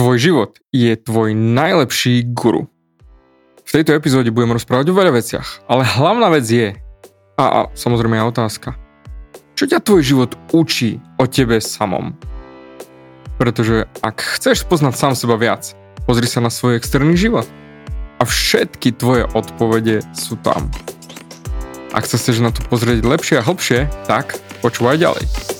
Tvoj život je tvoj najlepší guru. V tejto epizóde budem rozprávať o veľa veciach, ale hlavná vec je, a, a samozrejme aj otázka, čo ťa tvoj život učí o tebe samom? Pretože ak chceš poznať sám seba viac, pozri sa na svoj externý život. A všetky tvoje odpovede sú tam. Ak sa chceš na to pozrieť lepšie a hlbšie, tak počúvaj ďalej.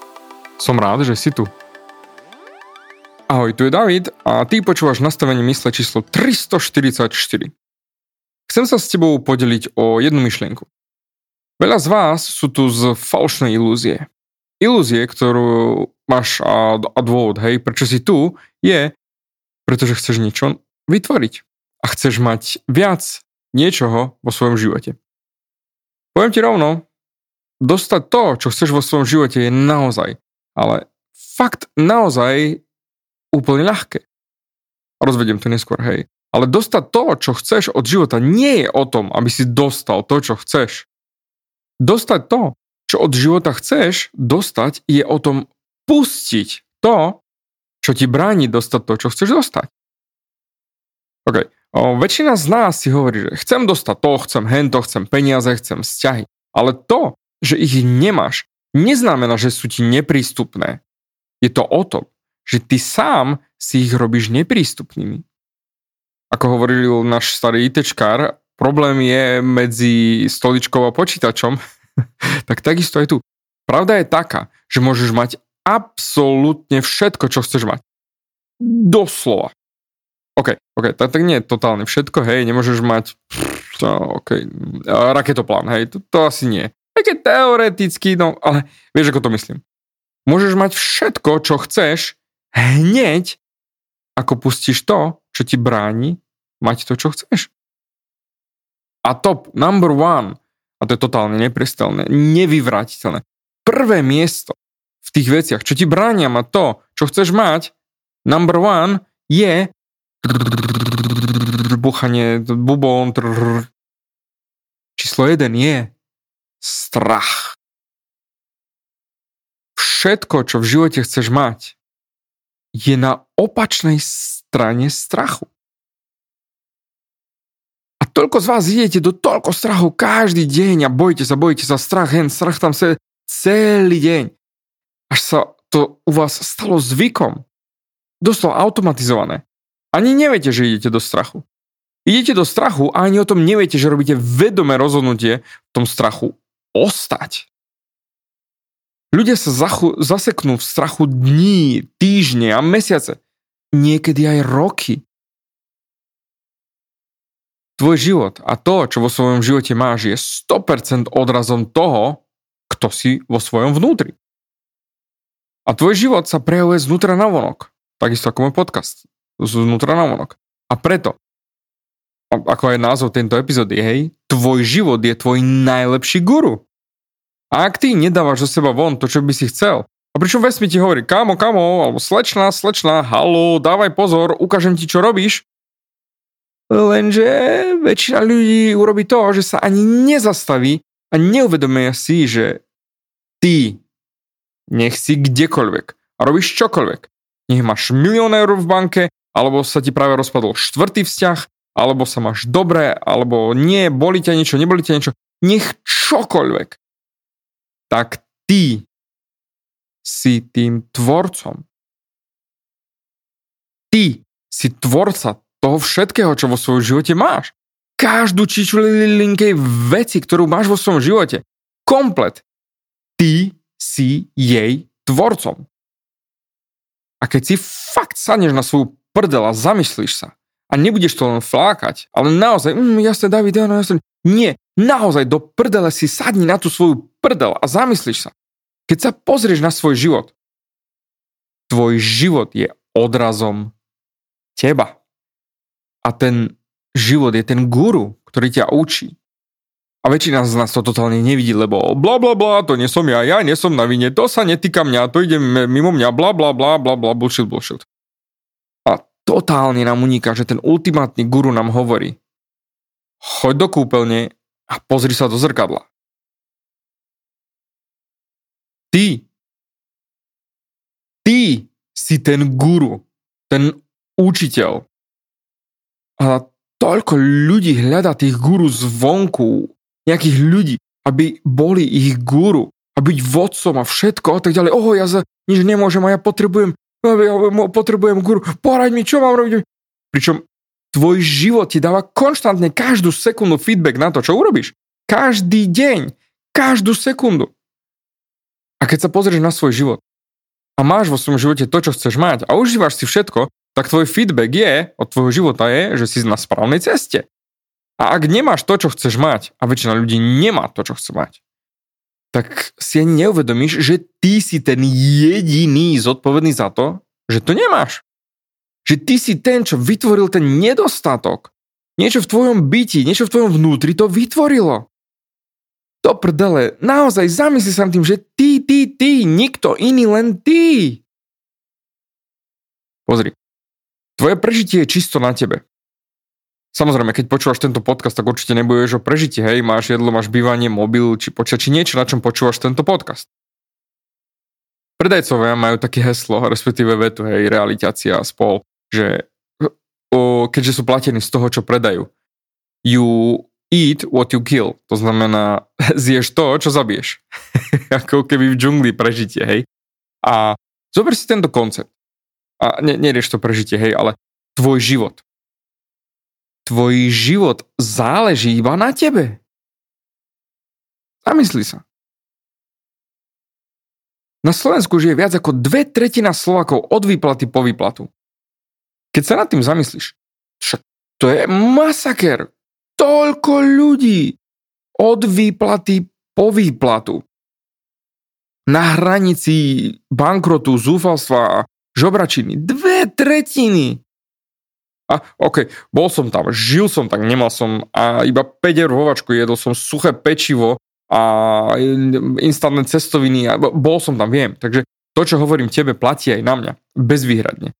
Som rád, že si tu. Ahoj, tu je David a ty počúvaš nastavenie mysle číslo 344. Chcem sa s tebou podeliť o jednu myšlienku. Veľa z vás sú tu z falošnej ilúzie. Ilúzie, ktorú máš a, a dôvod, hej, prečo si tu, je, pretože chceš niečo vytvoriť a chceš mať viac niečoho vo svojom živote. Poviem ti rovno, dostať to, čo chceš vo svojom živote je naozaj ale fakt naozaj úplne ľahké. Rozvediem to neskôr, hej. Ale dostať to, čo chceš od života, nie je o tom, aby si dostal to, čo chceš. Dostať to, čo od života chceš dostať, je o tom pustiť to, čo ti bráni dostať to, čo chceš dostať. OK. O, väčšina z nás si hovorí, že chcem dostať to, chcem hento, chcem peniaze, chcem vzťahy. Ale to, že ich nemáš, neznamená, že sú ti neprístupné. Je to o tom, že ty sám si ich robíš neprístupnými. Ako hovoril náš starý ITčkár, problém je medzi stoličkou a počítačom, tak takisto je tu. Pravda je taká, že môžeš mať absolútne všetko, čo chceš mať. Doslova. OK, OK, tak, tak nie je totálne všetko, hej, nemôžeš mať no, OK, raketoplán, hej, to, to asi nie. Také teoreticky, no ale vieš, ako to myslím. Môžeš mať všetko, čo chceš, hneď, ako pustíš to, čo ti bráni mať to, čo chceš. A top, number one, a to je totálne neprestelné, nevyvratiteľné, prvé miesto v tých veciach, čo ti bránia mať to, čo chceš mať, number one je buchanie, bubon, číslo jeden je strach. Všetko, čo v živote chceš mať, je na opačnej strane strachu. A toľko z vás idete do toľko strachu každý deň a bojíte sa, bojíte sa, strach, hen, strach tam sa celý deň. Až sa to u vás stalo zvykom. Doslova automatizované. Ani neviete, že idete do strachu. Idete do strachu a ani o tom neviete, že robíte vedomé rozhodnutie v tom strachu ostať. Ľudia sa zachu, zaseknú v strachu dní, týždne a mesiace. Niekedy aj roky. Tvoj život a to, čo vo svojom živote máš, je 100% odrazom toho, kto si vo svojom vnútri. A tvoj život sa prejavuje znútra na vonok. Takisto ako môj podcast. Znútra na vonok. A preto, ako aj názov tejto epizódy, hej, tvoj život je tvoj najlepší guru. A ak ty nedávaš zo seba von to, čo by si chcel, a pričom vesmí ti hovorí, kamo, kamo, alebo slečná, slečná, halo, dávaj pozor, ukážem ti, čo robíš. Lenže väčšina ľudí urobí to, že sa ani nezastaví a neuvedomia si, že ty nech si kdekoľvek a robíš čokoľvek. Nech máš milión eur v banke, alebo sa ti práve rozpadol štvrtý vzťah, alebo sa máš dobre, alebo nie, boli ťa niečo, neboli ťa niečo. Nech čokoľvek tak ty si tým tvorcom. Ty si tvorca toho všetkého, čo vo svojom živote máš. Každú čičulinkej veci, ktorú máš vo svojom živote. Komplet. Ty si jej tvorcom. A keď si fakt sadneš na svoju prdel a zamyslíš sa a nebudeš to len flákať, ale naozaj, mm, jasne David, ja, no jasne, nie, naozaj do prdele si sadni na tú svoju prdel a zamyslíš sa. Keď sa pozrieš na svoj život, tvoj život je odrazom teba. A ten život je ten guru, ktorý ťa učí. A väčšina z nás to totálne nevidí, lebo bla bla bla, to nie som ja, ja nie som na vine, to sa netýka mňa, to ide mimo mňa, bla bla bla bla bla, bullshit, bullshit. Totálne nám uniká, že ten ultimátny guru nám hovorí, choď do kúpeľne a pozri sa do zrkadla. Ty, ty si ten guru, ten učiteľ. A toľko ľudí hľadá tých guru zvonku, nejakých ľudí, aby boli ich guru, a byť vodcom a všetko a tak ďalej. Oho, ja za nič nemôžem a ja potrebujem, ja potrebujem guru, poraď mi, čo mám robiť. Pričom tvoj život ti dáva konštantne každú sekundu feedback na to, čo urobíš. Každý deň, každú sekundu. A keď sa pozrieš na svoj život a máš vo svojom živote to, čo chceš mať a užívaš si všetko, tak tvoj feedback je od tvojho života je, že si na správnej ceste. A ak nemáš to, čo chceš mať, a väčšina ľudí nemá to, čo chce mať, tak si ani neuvedomíš, že ty si ten jediný zodpovedný za to, že to nemáš. Že ty si ten, čo vytvoril ten nedostatok. Niečo v tvojom byti, niečo v tvojom vnútri to vytvorilo. To prdele, naozaj zamysli sa tým, že ty, ty, ty, nikto iný, len ty. Pozri, tvoje prežitie je čisto na tebe. Samozrejme, keď počúvaš tento podcast, tak určite nebudeš o prežití, hej, máš jedlo, máš bývanie, mobil, či počítač, či niečo, na čom počúvaš tento podcast. Predajcovia majú také heslo, respektíve vetu, hej, realitácia a spol, že o, keďže sú platení z toho, čo predajú, you eat what you kill, to znamená, zješ to, čo zabiješ. Ako keby v džungli prežitie, hej. A zober si tento koncept. A ne, nerieš to prežitie, hej, ale tvoj život tvoj život záleží iba na tebe. Zamysli sa. Na Slovensku žije viac ako dve tretina Slovakov od výplaty po výplatu. Keď sa nad tým zamyslíš, však to je masaker. Toľko ľudí od výplaty po výplatu. Na hranici bankrotu, zúfalstva a žobračiny. Dve tretiny. A OK, bol som tam, žil som tak, nemal som a iba 5 eur vovačku, jedol som suché pečivo a instantné cestoviny a bol som tam, viem. Takže to, čo hovorím tebe, platí aj na mňa. Bezvýhradne.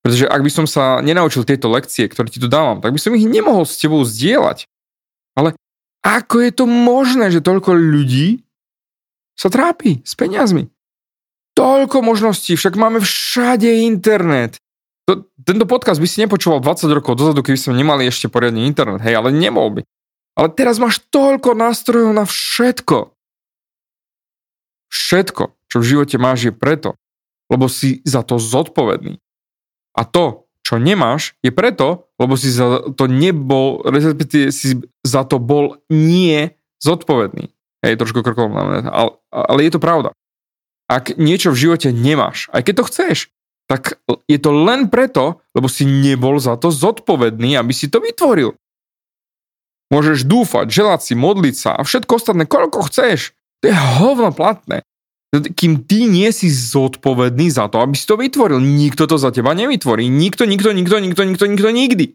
Pretože ak by som sa nenaučil tieto lekcie, ktoré ti tu dávam, tak by som ich nemohol s tebou zdieľať. Ale ako je to možné, že toľko ľudí sa trápi s peniazmi? Toľko možností, však máme všade internet. To, tento podcast by si nepočúval 20 rokov dozadu, keby sme nemali ešte poriadny internet, hej, ale nemohol by. Ale teraz máš toľko nástrojov na všetko. Všetko, čo v živote máš, je preto, lebo si za to zodpovedný. A to, čo nemáš, je preto, lebo si za to nebol, respektíve si za to bol nie zodpovedný. Hej, trošku krkolom, ale, ale je to pravda. Ak niečo v živote nemáš, aj keď to chceš, tak je to len preto, lebo si nebol za to zodpovedný, aby si to vytvoril. Môžeš dúfať, želať si, modliť sa a všetko ostatné, koľko chceš. To je hovno platné. Kým ty nie si zodpovedný za to, aby si to vytvoril. Nikto to za teba nevytvorí. Nikto, nikto, nikto, nikto, nikto, nikto, nikdy.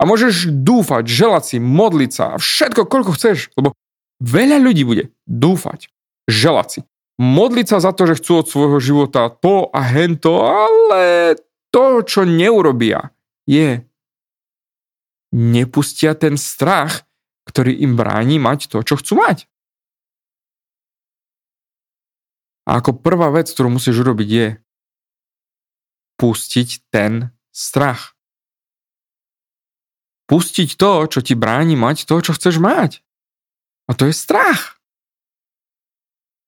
A môžeš dúfať, želať si, modliť sa a všetko, koľko chceš. Lebo veľa ľudí bude dúfať, želať si, modliť sa za to, že chcú od svojho života to a hento, ale to, čo neurobia, je nepustia ten strach, ktorý im bráni mať to, čo chcú mať. A ako prvá vec, ktorú musíš urobiť, je pustiť ten strach. Pustiť to, čo ti bráni mať to, čo chceš mať. A to je strach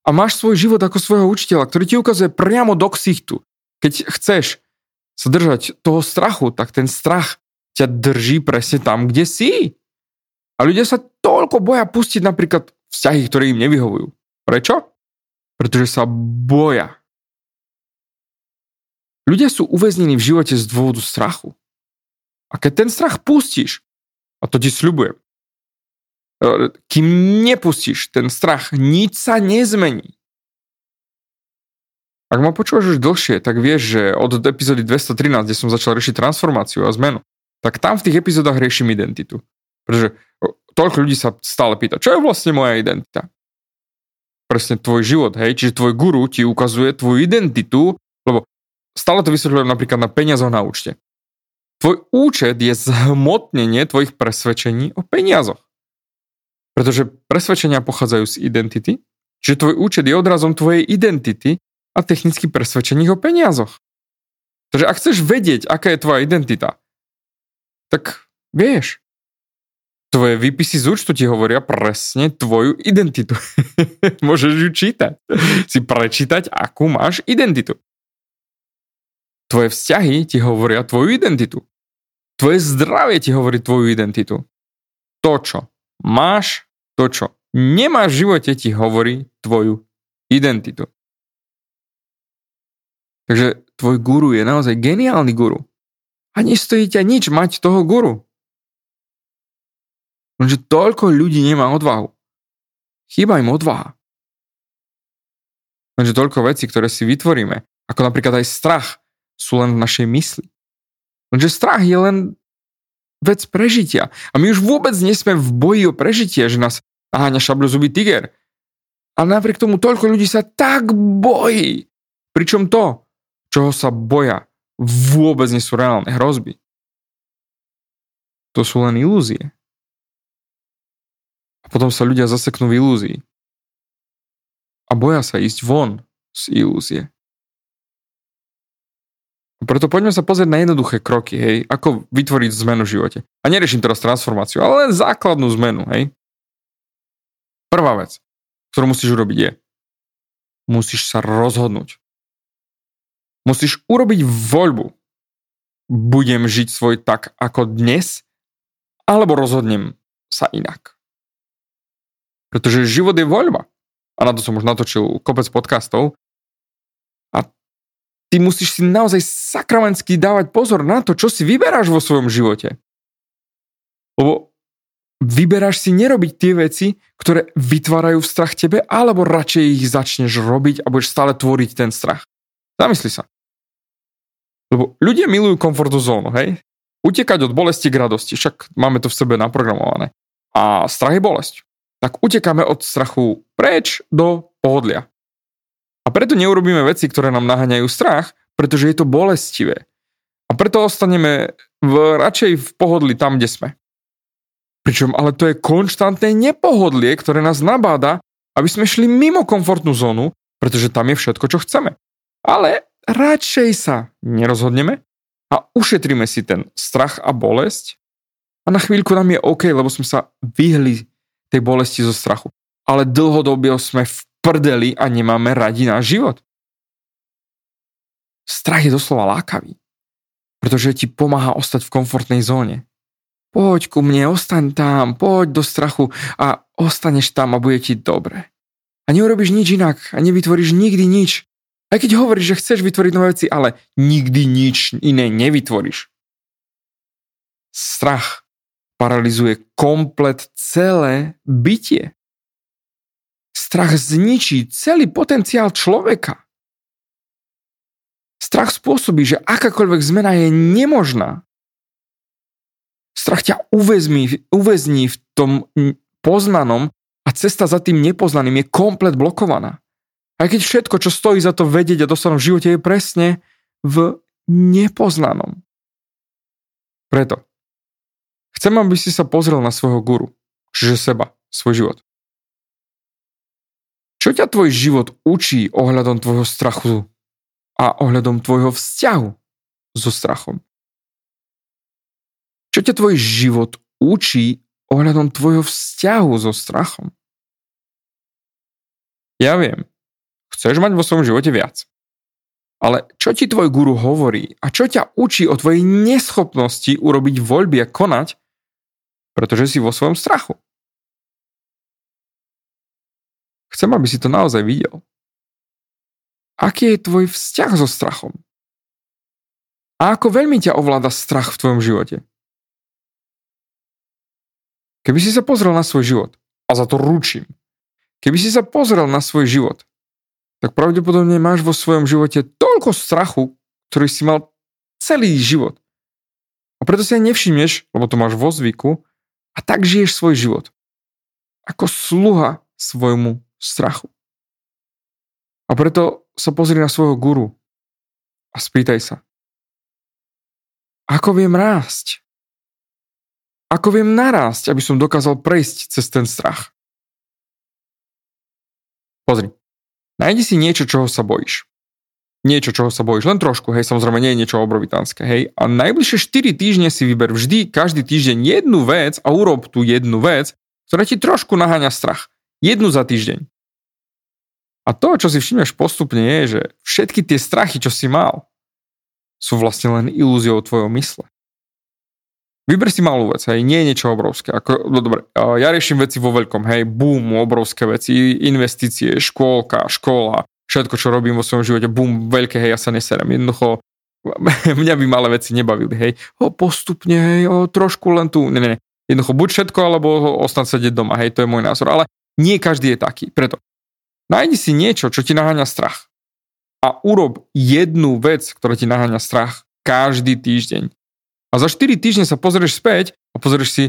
a máš svoj život ako svojho učiteľa, ktorý ti ukazuje priamo do ksichtu. Keď chceš sa držať toho strachu, tak ten strach ťa drží presne tam, kde si. A ľudia sa toľko boja pustiť napríklad vzťahy, ktoré im nevyhovujú. Prečo? Pretože sa boja. Ľudia sú uväznení v živote z dôvodu strachu. A keď ten strach pustíš, a to ti sľubujem, kým nepustíš ten strach, nič sa nezmení. Ak ma počúvaš už dlhšie, tak vieš, že od epizódy 213, kde som začal riešiť transformáciu a zmenu, tak tam v tých epizódach riešim identitu. Pretože toľko ľudí sa stále pýta, čo je vlastne moja identita? Presne tvoj život, hej? Čiže tvoj guru ti ukazuje tvoju identitu, lebo stále to vysvetľujem napríklad na peniazoch na účte. Tvoj účet je zhmotnenie tvojich presvedčení o peniazoch. Pretože presvedčenia pochádzajú z identity, čiže tvoj účet je odrazom tvojej identity a technicky presvedčení o peniazoch. Takže ak chceš vedieť, aká je tvoja identita, tak vieš. Tvoje výpisy z účtu ti hovoria presne tvoju identitu. Môžeš ju čítať. Si prečítať, akú máš identitu. Tvoje vzťahy ti hovoria tvoju identitu. Tvoje zdravie ti hovorí tvoju identitu. To, čo máš, to, čo nemáš v živote, ti hovorí tvoju identitu. Takže tvoj guru je naozaj geniálny guru. A nestojí ťa nič mať toho guru. Lenže toľko ľudí nemá odvahu. Chýba im odvaha. Lenže toľko vecí, ktoré si vytvoríme, ako napríklad aj strach, sú len v našej mysli. Lenže strach je len vec prežitia. A my už vôbec nesme v boji o prežitie, že nás naháňa šablozubý tiger. A napriek tomu toľko ľudí sa tak bojí. Pričom to, čoho sa boja, vôbec nie sú reálne hrozby. To sú len ilúzie. A potom sa ľudia zaseknú v ilúzii. A boja sa ísť von z ilúzie. Preto poďme sa pozrieť na jednoduché kroky, hej, ako vytvoriť zmenu v živote. A neriešim teraz transformáciu, ale len základnú zmenu, hej. Prvá vec, ktorú musíš urobiť je, musíš sa rozhodnúť. Musíš urobiť voľbu. Budem žiť svoj tak ako dnes, alebo rozhodnem sa inak. Pretože život je voľba. A na to som už natočil kopec podcastov. Ty musíš si naozaj sakramensky dávať pozor na to, čo si vyberáš vo svojom živote. Lebo vyberáš si nerobiť tie veci, ktoré vytvárajú strach tebe, alebo radšej ich začneš robiť a budeš stále tvoriť ten strach. Zamysli sa. Lebo ľudia milujú komfortnú zónu, hej? Utekať od bolesti k radosti, však máme to v sebe naprogramované. A strach je bolesť. Tak utekáme od strachu preč do pohodlia. A preto neurobíme veci, ktoré nám naháňajú strach, pretože je to bolestivé. A preto ostaneme v, radšej v pohodli tam, kde sme. Pričom ale to je konštantné nepohodlie, ktoré nás nabáda, aby sme šli mimo komfortnú zónu, pretože tam je všetko, čo chceme. Ale radšej sa nerozhodneme a ušetríme si ten strach a bolesť a na chvíľku nám je OK, lebo sme sa vyhli tej bolesti zo strachu. Ale dlhodobie sme v prdeli a nemáme radi náš život. Strach je doslova lákavý, pretože ti pomáha ostať v komfortnej zóne. Poď ku mne, ostaň tam, poď do strachu a ostaneš tam a bude ti dobre. A neurobiš nič inak a nevytvoríš nikdy nič, aj keď hovoríš, že chceš vytvoriť nové veci, ale nikdy nič iné nevytvoríš. Strach paralizuje komplet celé bytie. Strach zničí celý potenciál človeka. Strach spôsobí, že akákoľvek zmena je nemožná. Strach ťa uväzní, uväzní v tom poznanom a cesta za tým nepoznaným je komplet blokovaná. Aj keď všetko, čo stojí za to vedieť a dosiahnuť v živote je presne v nepoznanom. Preto chcem, aby si sa pozrel na svojho guru, čiže seba, svoj život. Čo ťa tvoj život učí ohľadom tvojho strachu a ohľadom tvojho vzťahu so strachom? Čo ťa tvoj život učí ohľadom tvojho vzťahu so strachom? Ja viem, Chceš mať vo svojom živote viac. Ale čo ti tvoj guru hovorí a čo ťa učí o tvojej neschopnosti urobiť voľby a konať, pretože si vo svojom strachu. Chcem, aby si to naozaj videl. Aký je tvoj vzťah so strachom? A ako veľmi ťa ovláda strach v tvojom živote? Keby si sa pozrel na svoj život, a za to ručím, keby si sa pozrel na svoj život tak pravdepodobne máš vo svojom živote toľko strachu, ktorý si mal celý život. A preto si aj nevšimneš, lebo to máš vo zvyku, a tak žiješ svoj život. Ako sluha svojmu strachu. A preto sa pozri na svojho guru a spýtaj sa. Ako viem rásť? Ako viem narásť, aby som dokázal prejsť cez ten strach? Pozri, Nájdi si niečo, čoho sa bojíš. Niečo, čoho sa bojíš, len trošku, hej, samozrejme nie je niečo obrovitánske, hej. A najbližšie 4 týždne si vyber vždy, každý týždeň jednu vec a urob tú jednu vec, ktorá ti trošku naháňa strach. Jednu za týždeň. A to, čo si všimneš postupne, je, že všetky tie strachy, čo si mal, sú vlastne len ilúziou tvojho mysle. Vyber si malú vec, hej, nie je niečo obrovské. Ako, no dobre, ja riešim veci vo veľkom, hej, boom, obrovské veci, investície, škôlka, škola, všetko, čo robím vo svojom živote, boom, veľké, hej, ja sa neserem. Jednoducho, mňa by malé veci nebavili, hej. O, postupne, hej, o, trošku len tu, ne, ne, ne. Jednoducho, buď všetko, alebo ostať sedieť doma, hej, to je môj názor. Ale nie každý je taký, preto nájdi si niečo, čo ti naháňa strach a urob jednu vec, ktorá ti naháňa strach každý týždeň. A za 4 týždne sa pozrieš späť a pozrieš si,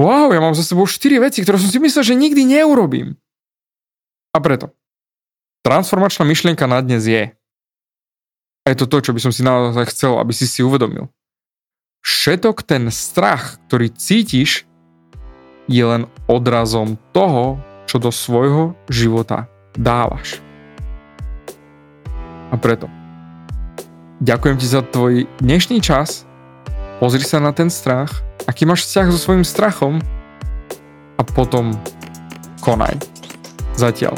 wow, ja mám za sebou 4 veci, ktoré som si myslel, že nikdy neurobím. A preto, transformačná myšlienka na dnes je, a je to to, čo by som si naozaj chcel, aby si si uvedomil. Všetok ten strach, ktorý cítiš, je len odrazom toho, čo do svojho života dávaš. A preto, ďakujem ti za tvoj dnešný čas, Pozri sa na ten strach, aký máš vzťah so svojím strachom a potom konaj. Zatiaľ.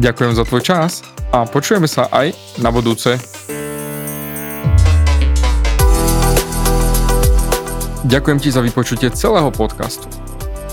Ďakujem za tvoj čas a počujeme sa aj na budúce. Ďakujem ti za vypočutie celého podcastu.